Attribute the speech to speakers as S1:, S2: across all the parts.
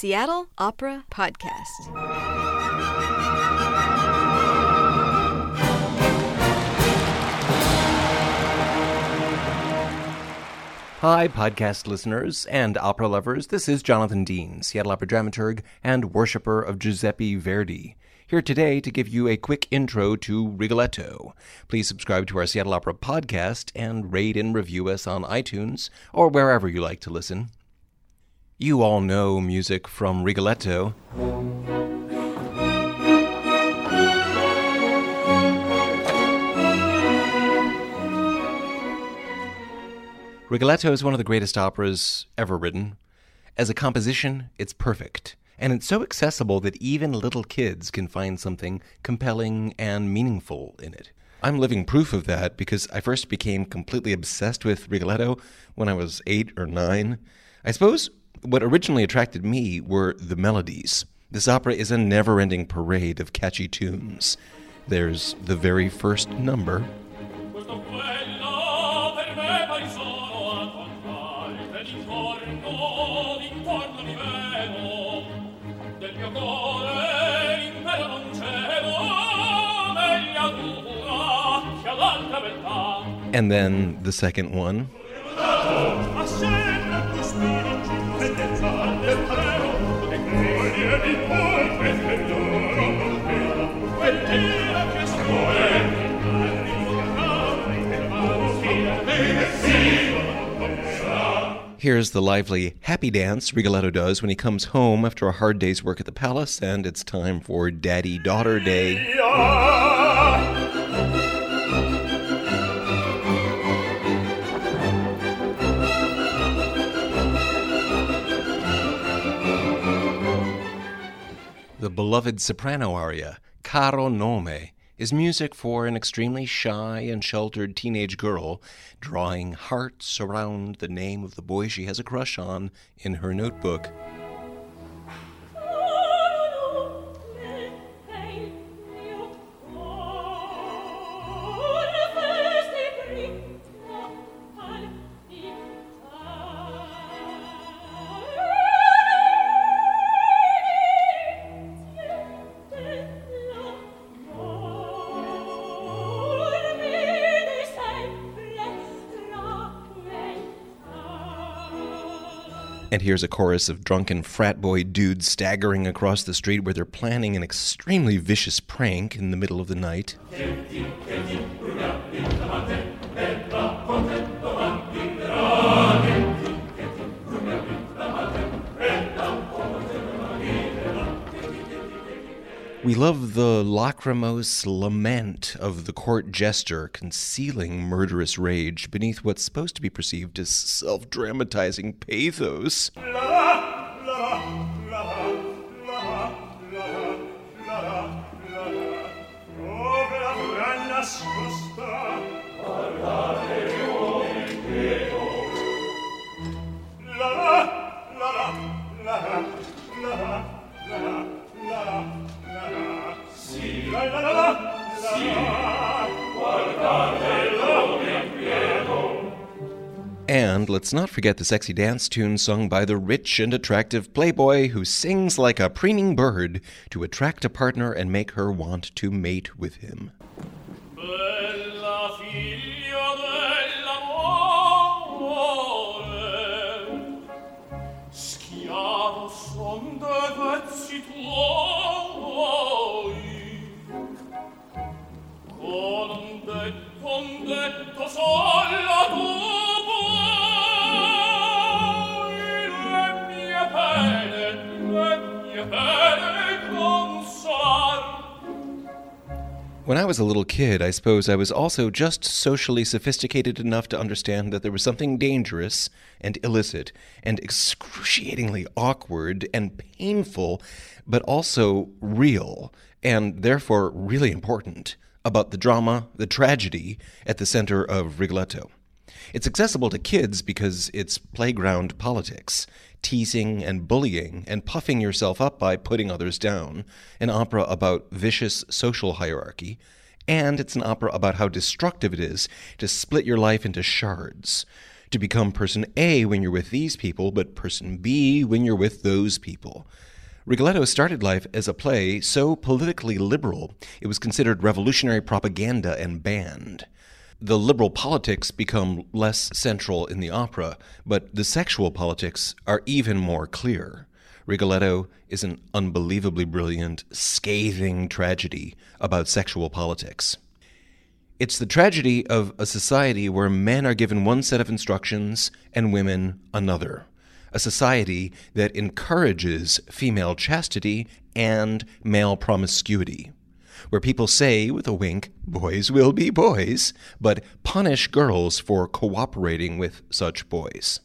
S1: Seattle Opera Podcast.
S2: Hi, podcast listeners and opera lovers. This is Jonathan Dean, Seattle Opera dramaturg and worshiper of Giuseppe Verdi. Here today to give you a quick intro to Rigoletto. Please subscribe to our Seattle Opera podcast and rate and review us on iTunes or wherever you like to listen. You all know music from Rigoletto. Rigoletto is one of the greatest operas ever written. As a composition, it's perfect, and it's so accessible that even little kids can find something compelling and meaningful in it. I'm living proof of that because I first became completely obsessed with Rigoletto when I was eight or nine. I suppose what originally attracted me were the melodies. This opera is a never ending parade of catchy tunes. There's the very first number, And then the second
S3: pari
S2: Here's the lively happy dance Rigoletto does when he comes home after a hard day's work at the palace, and it's time for Daddy Daughter Day. Beloved soprano aria, Caro Nome, is music for an extremely shy and sheltered teenage girl drawing hearts around the name of the boy she has a crush on in her notebook. And here's a chorus of drunken frat boy dudes staggering across the street where they're planning an extremely vicious prank in the middle of the night. We love the lachrymose lament of the court jester concealing murderous rage beneath what's supposed to be perceived as self dramatizing pathos. Let's not forget the sexy dance tune sung by the rich and attractive playboy who sings like a preening bird to attract a partner and make her want to mate with him.
S3: Con detto, detto
S2: When I was a little kid, I suppose I was also just socially sophisticated enough to understand that there was something dangerous and illicit and excruciatingly awkward and painful, but also real, and therefore really important, about the drama, the tragedy at the center of Rigoletto. It's accessible to kids because it's playground politics, teasing and bullying and puffing yourself up by putting others down, an opera about vicious social hierarchy, and it's an opera about how destructive it is to split your life into shards, to become person A when you're with these people, but person B when you're with those people. Rigoletto started life as a play so politically liberal it was considered revolutionary propaganda and banned. The liberal politics become less central in the opera, but the sexual politics are even more clear. Rigoletto is an unbelievably brilliant, scathing tragedy about sexual politics. It's the tragedy of a society where men are given one set of instructions and women another a society that encourages female chastity and male promiscuity, where people say, with a wink, boys will be boys, but punish girls for cooperating with such boys.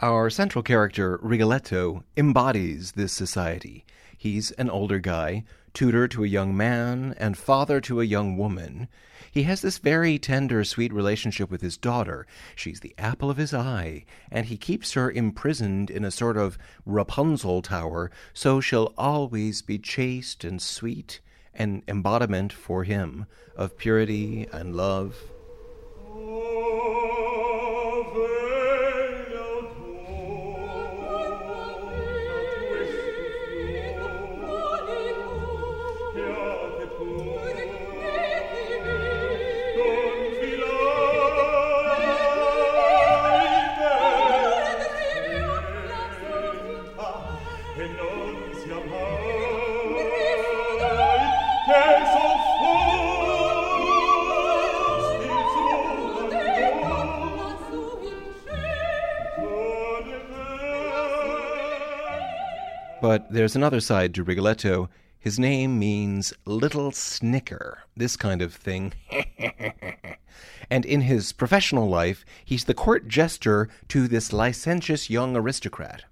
S2: Our central character, Rigoletto, embodies this society. He's an older guy, tutor to a young man, and father to a young woman. He has this very tender, sweet relationship with his daughter. She's the apple of his eye, and he keeps her imprisoned in a sort of Rapunzel tower, so she'll always be chaste and sweet, an embodiment for him of purity and love. But there's another side to Rigoletto. His name means little snicker, this kind of thing. and in his professional life, he's the court jester to this licentious young aristocrat.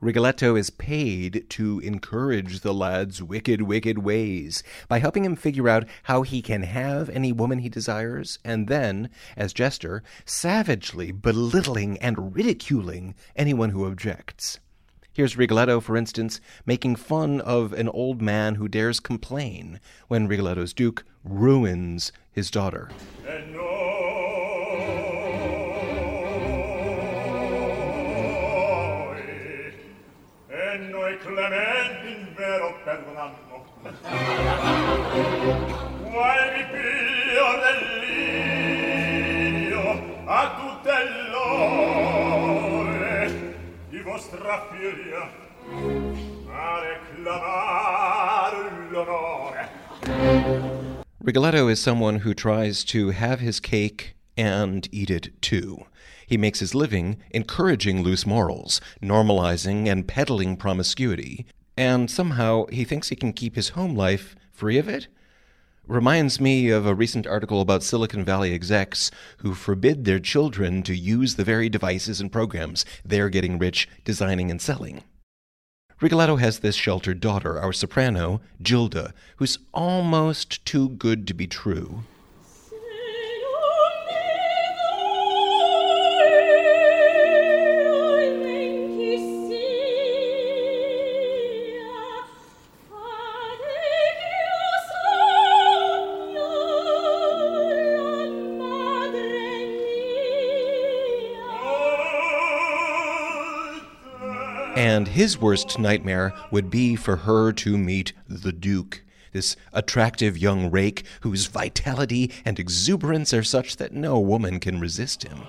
S2: Rigoletto is paid to encourage the lad's wicked, wicked ways by helping him figure out how he can have any woman he desires, and then, as jester, savagely belittling and ridiculing anyone who objects. Here's Rigoletto, for instance, making fun of an old man who dares complain when Rigoletto's Duke ruins his daughter.
S3: Vostra figlia a l'onore.
S2: Rigoletto is someone who tries to have his cake and eat it too. He makes his living encouraging loose morals, normalizing and peddling promiscuity, and somehow he thinks he can keep his home life free of it reminds me of a recent article about Silicon Valley execs who forbid their children to use the very devices and programs they're getting rich designing and selling. Rigoletto has this sheltered daughter, our soprano, Gilda, who's almost too good to be true. And his worst nightmare would be for her to meet the Duke, this attractive young rake whose vitality and exuberance are such that no woman can resist him.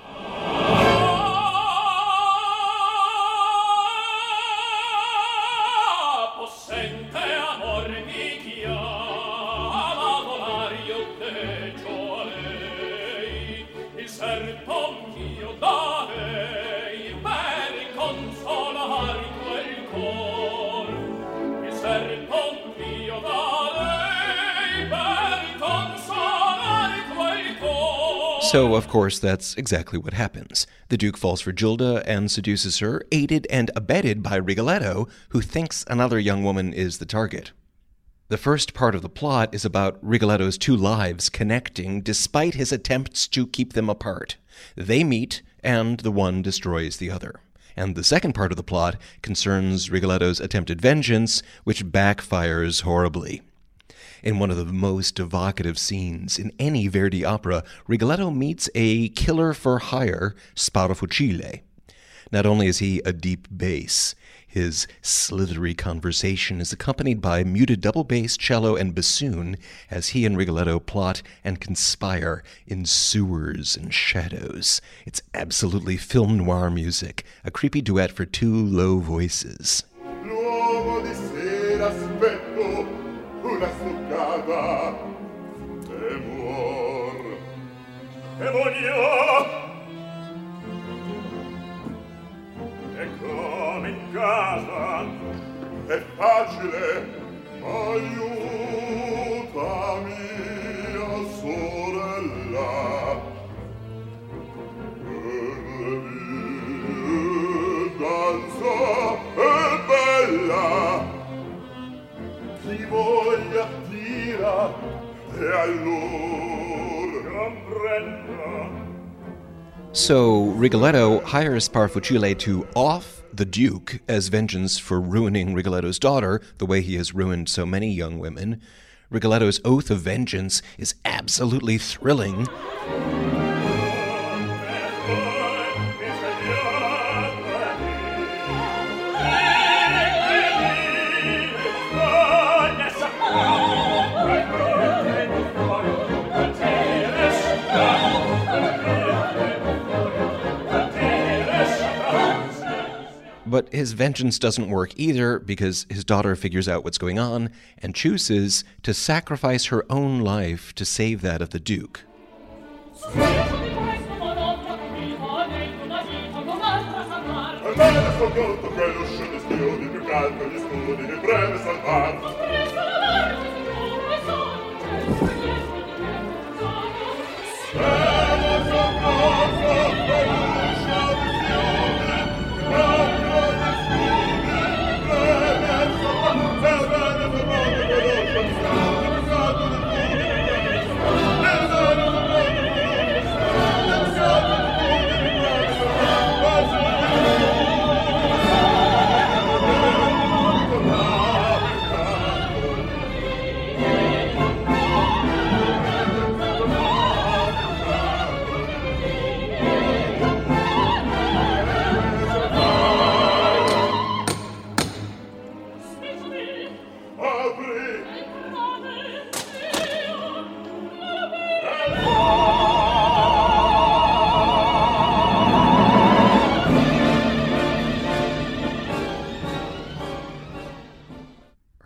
S2: So, of course, that's exactly what happens. The Duke falls for Gilda and seduces her, aided and abetted by Rigoletto, who thinks another young woman is the target. The first part of the plot is about Rigoletto's two lives connecting despite his attempts to keep them apart. They meet, and the one destroys the other. And the second part of the plot concerns Rigoletto's attempted vengeance, which backfires horribly. In one of the most evocative scenes in any Verdi opera, Rigoletto meets a killer for hire, Sparafucile. Not only is he a deep bass, his slithery conversation is accompanied by muted double bass, cello, and bassoon as he and Rigoletto plot and conspire in sewers and shadows. It's absolutely film noir music, a creepy duet for two low voices.
S4: e morirò
S3: e come in casa
S4: è facile aiutami a sorella. Danza è bella. Chi voglia tira e allora
S2: So Rigoletto hires Sparafucile to off the Duke as vengeance for ruining Rigoletto's daughter, the way he has ruined so many young women. Rigoletto's oath of vengeance is absolutely thrilling. But his vengeance doesn't work either because his daughter figures out what's going on and chooses to sacrifice her own life to save that of the Duke.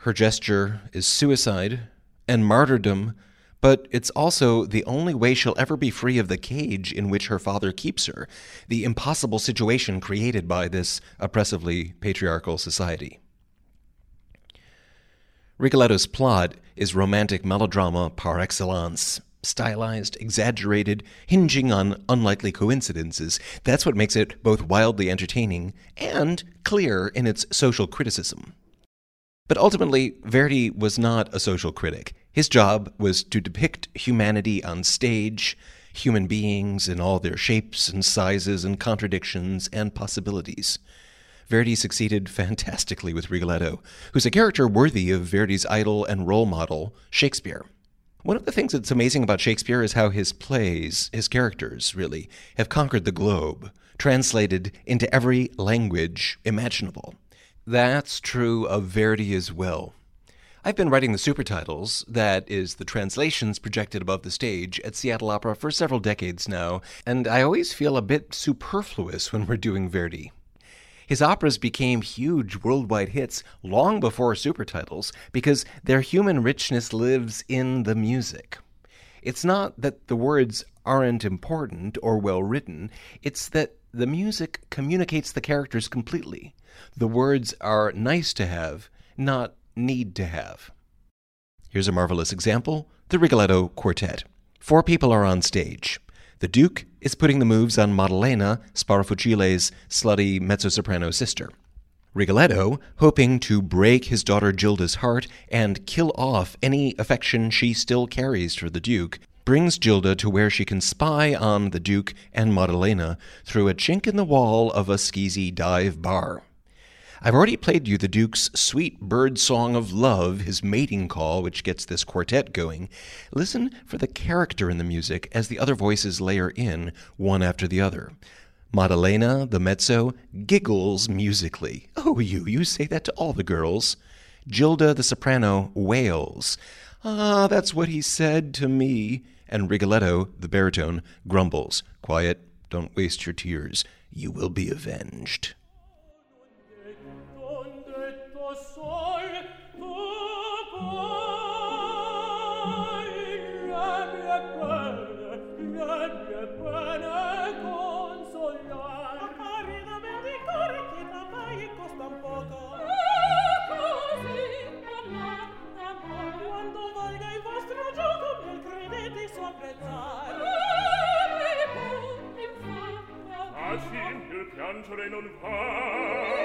S2: Her gesture is suicide and martyrdom, but it's also the only way she'll ever be free of the cage in which her father keeps her, the impossible situation created by this oppressively patriarchal society. Rigoletto's plot is romantic melodrama par excellence. Stylized, exaggerated, hinging on unlikely coincidences. That's what makes it both wildly entertaining and clear in its social criticism. But ultimately, Verdi was not a social critic. His job was to depict humanity on stage, human beings in all their shapes and sizes and contradictions and possibilities. Verdi succeeded fantastically with Rigoletto, who's a character worthy of Verdi's idol and role model, Shakespeare. One of the things that's amazing about Shakespeare is how his plays, his characters, really, have conquered the globe, translated into every language imaginable. That's true of Verdi as well. I've been writing the supertitles, that is, the translations projected above the stage, at Seattle Opera for several decades now, and I always feel a bit superfluous when we're doing Verdi. His operas became huge worldwide hits long before supertitles because their human richness lives in the music. It's not that the words aren't important or well written, it's that the music communicates the characters completely. The words are nice to have, not need to have. Here's a marvelous example the Rigoletto Quartet. Four people are on stage. The Duke is putting the moves on Maddalena, Sparafucile's slutty mezzo soprano sister. Rigoletto, hoping to break his daughter Gilda's heart and kill off any affection she still carries for the Duke, brings Gilda to where she can spy on the Duke and Maddalena through a chink in the wall of a skeezy dive bar. I've already played you the Duke's sweet bird song of love, his mating call, which gets this quartet going. Listen for the character in the music as the other voices layer in, one after the other. Maddalena, the mezzo, giggles musically. Oh, you, you say that to all the girls. Gilda, the soprano, wails. Ah, that's what he said to me. And Rigoletto, the baritone, grumbles. Quiet, don't waste your tears. You will be avenged.
S3: cantere non va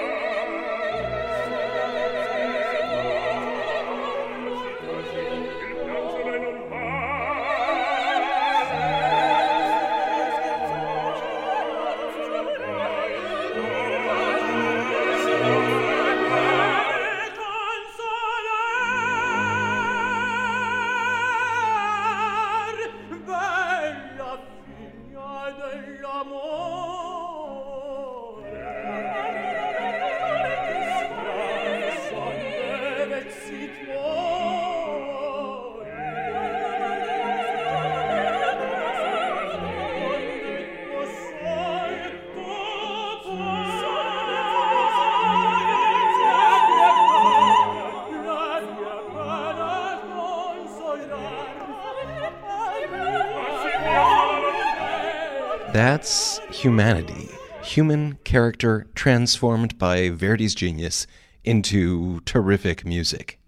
S2: That's humanity. Human character transformed by Verdi's genius into terrific music.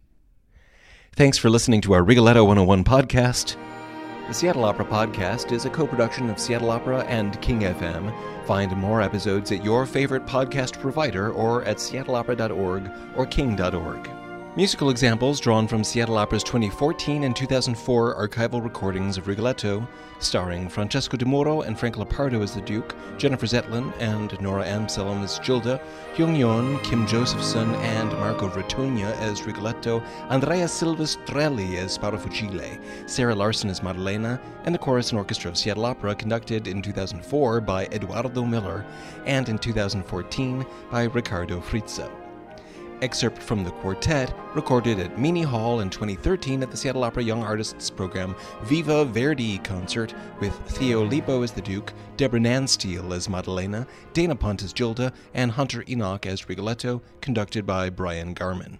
S2: Thanks for listening to our Rigoletto 101 podcast. The Seattle Opera Podcast is a co production of Seattle Opera and King FM. Find more episodes at your favorite podcast provider or at seattleopera.org or king.org. Musical examples drawn from Seattle Opera's 2014 and 2004 archival recordings of Rigoletto, starring Francesco Demuro and Frank Lopardo as the Duke, Jennifer Zetlan and Norah Amsellem as Gilda, Hyung Yun, Kim Josephson, and Marco Vratogna as Rigoletto, Andrea Silvestrelli as Sparafucile, Sarah Larsen as Maddalena, and the chorus and orchestra of Seattle Opera conducted in 2004 by Edoardo Mueller and in 2014 by Riccardo Frizza excerpt from the quartet recorded at Meany Hall in 2013 at the Seattle Opera Young Artists Program Viva Verdi concert with Theo Lebow as the Duke, Deborah Nansteel as Maddalena, Dana Pundt as Gilda, and Hunter Enoch as Rigoletto, conducted by Brian Garman.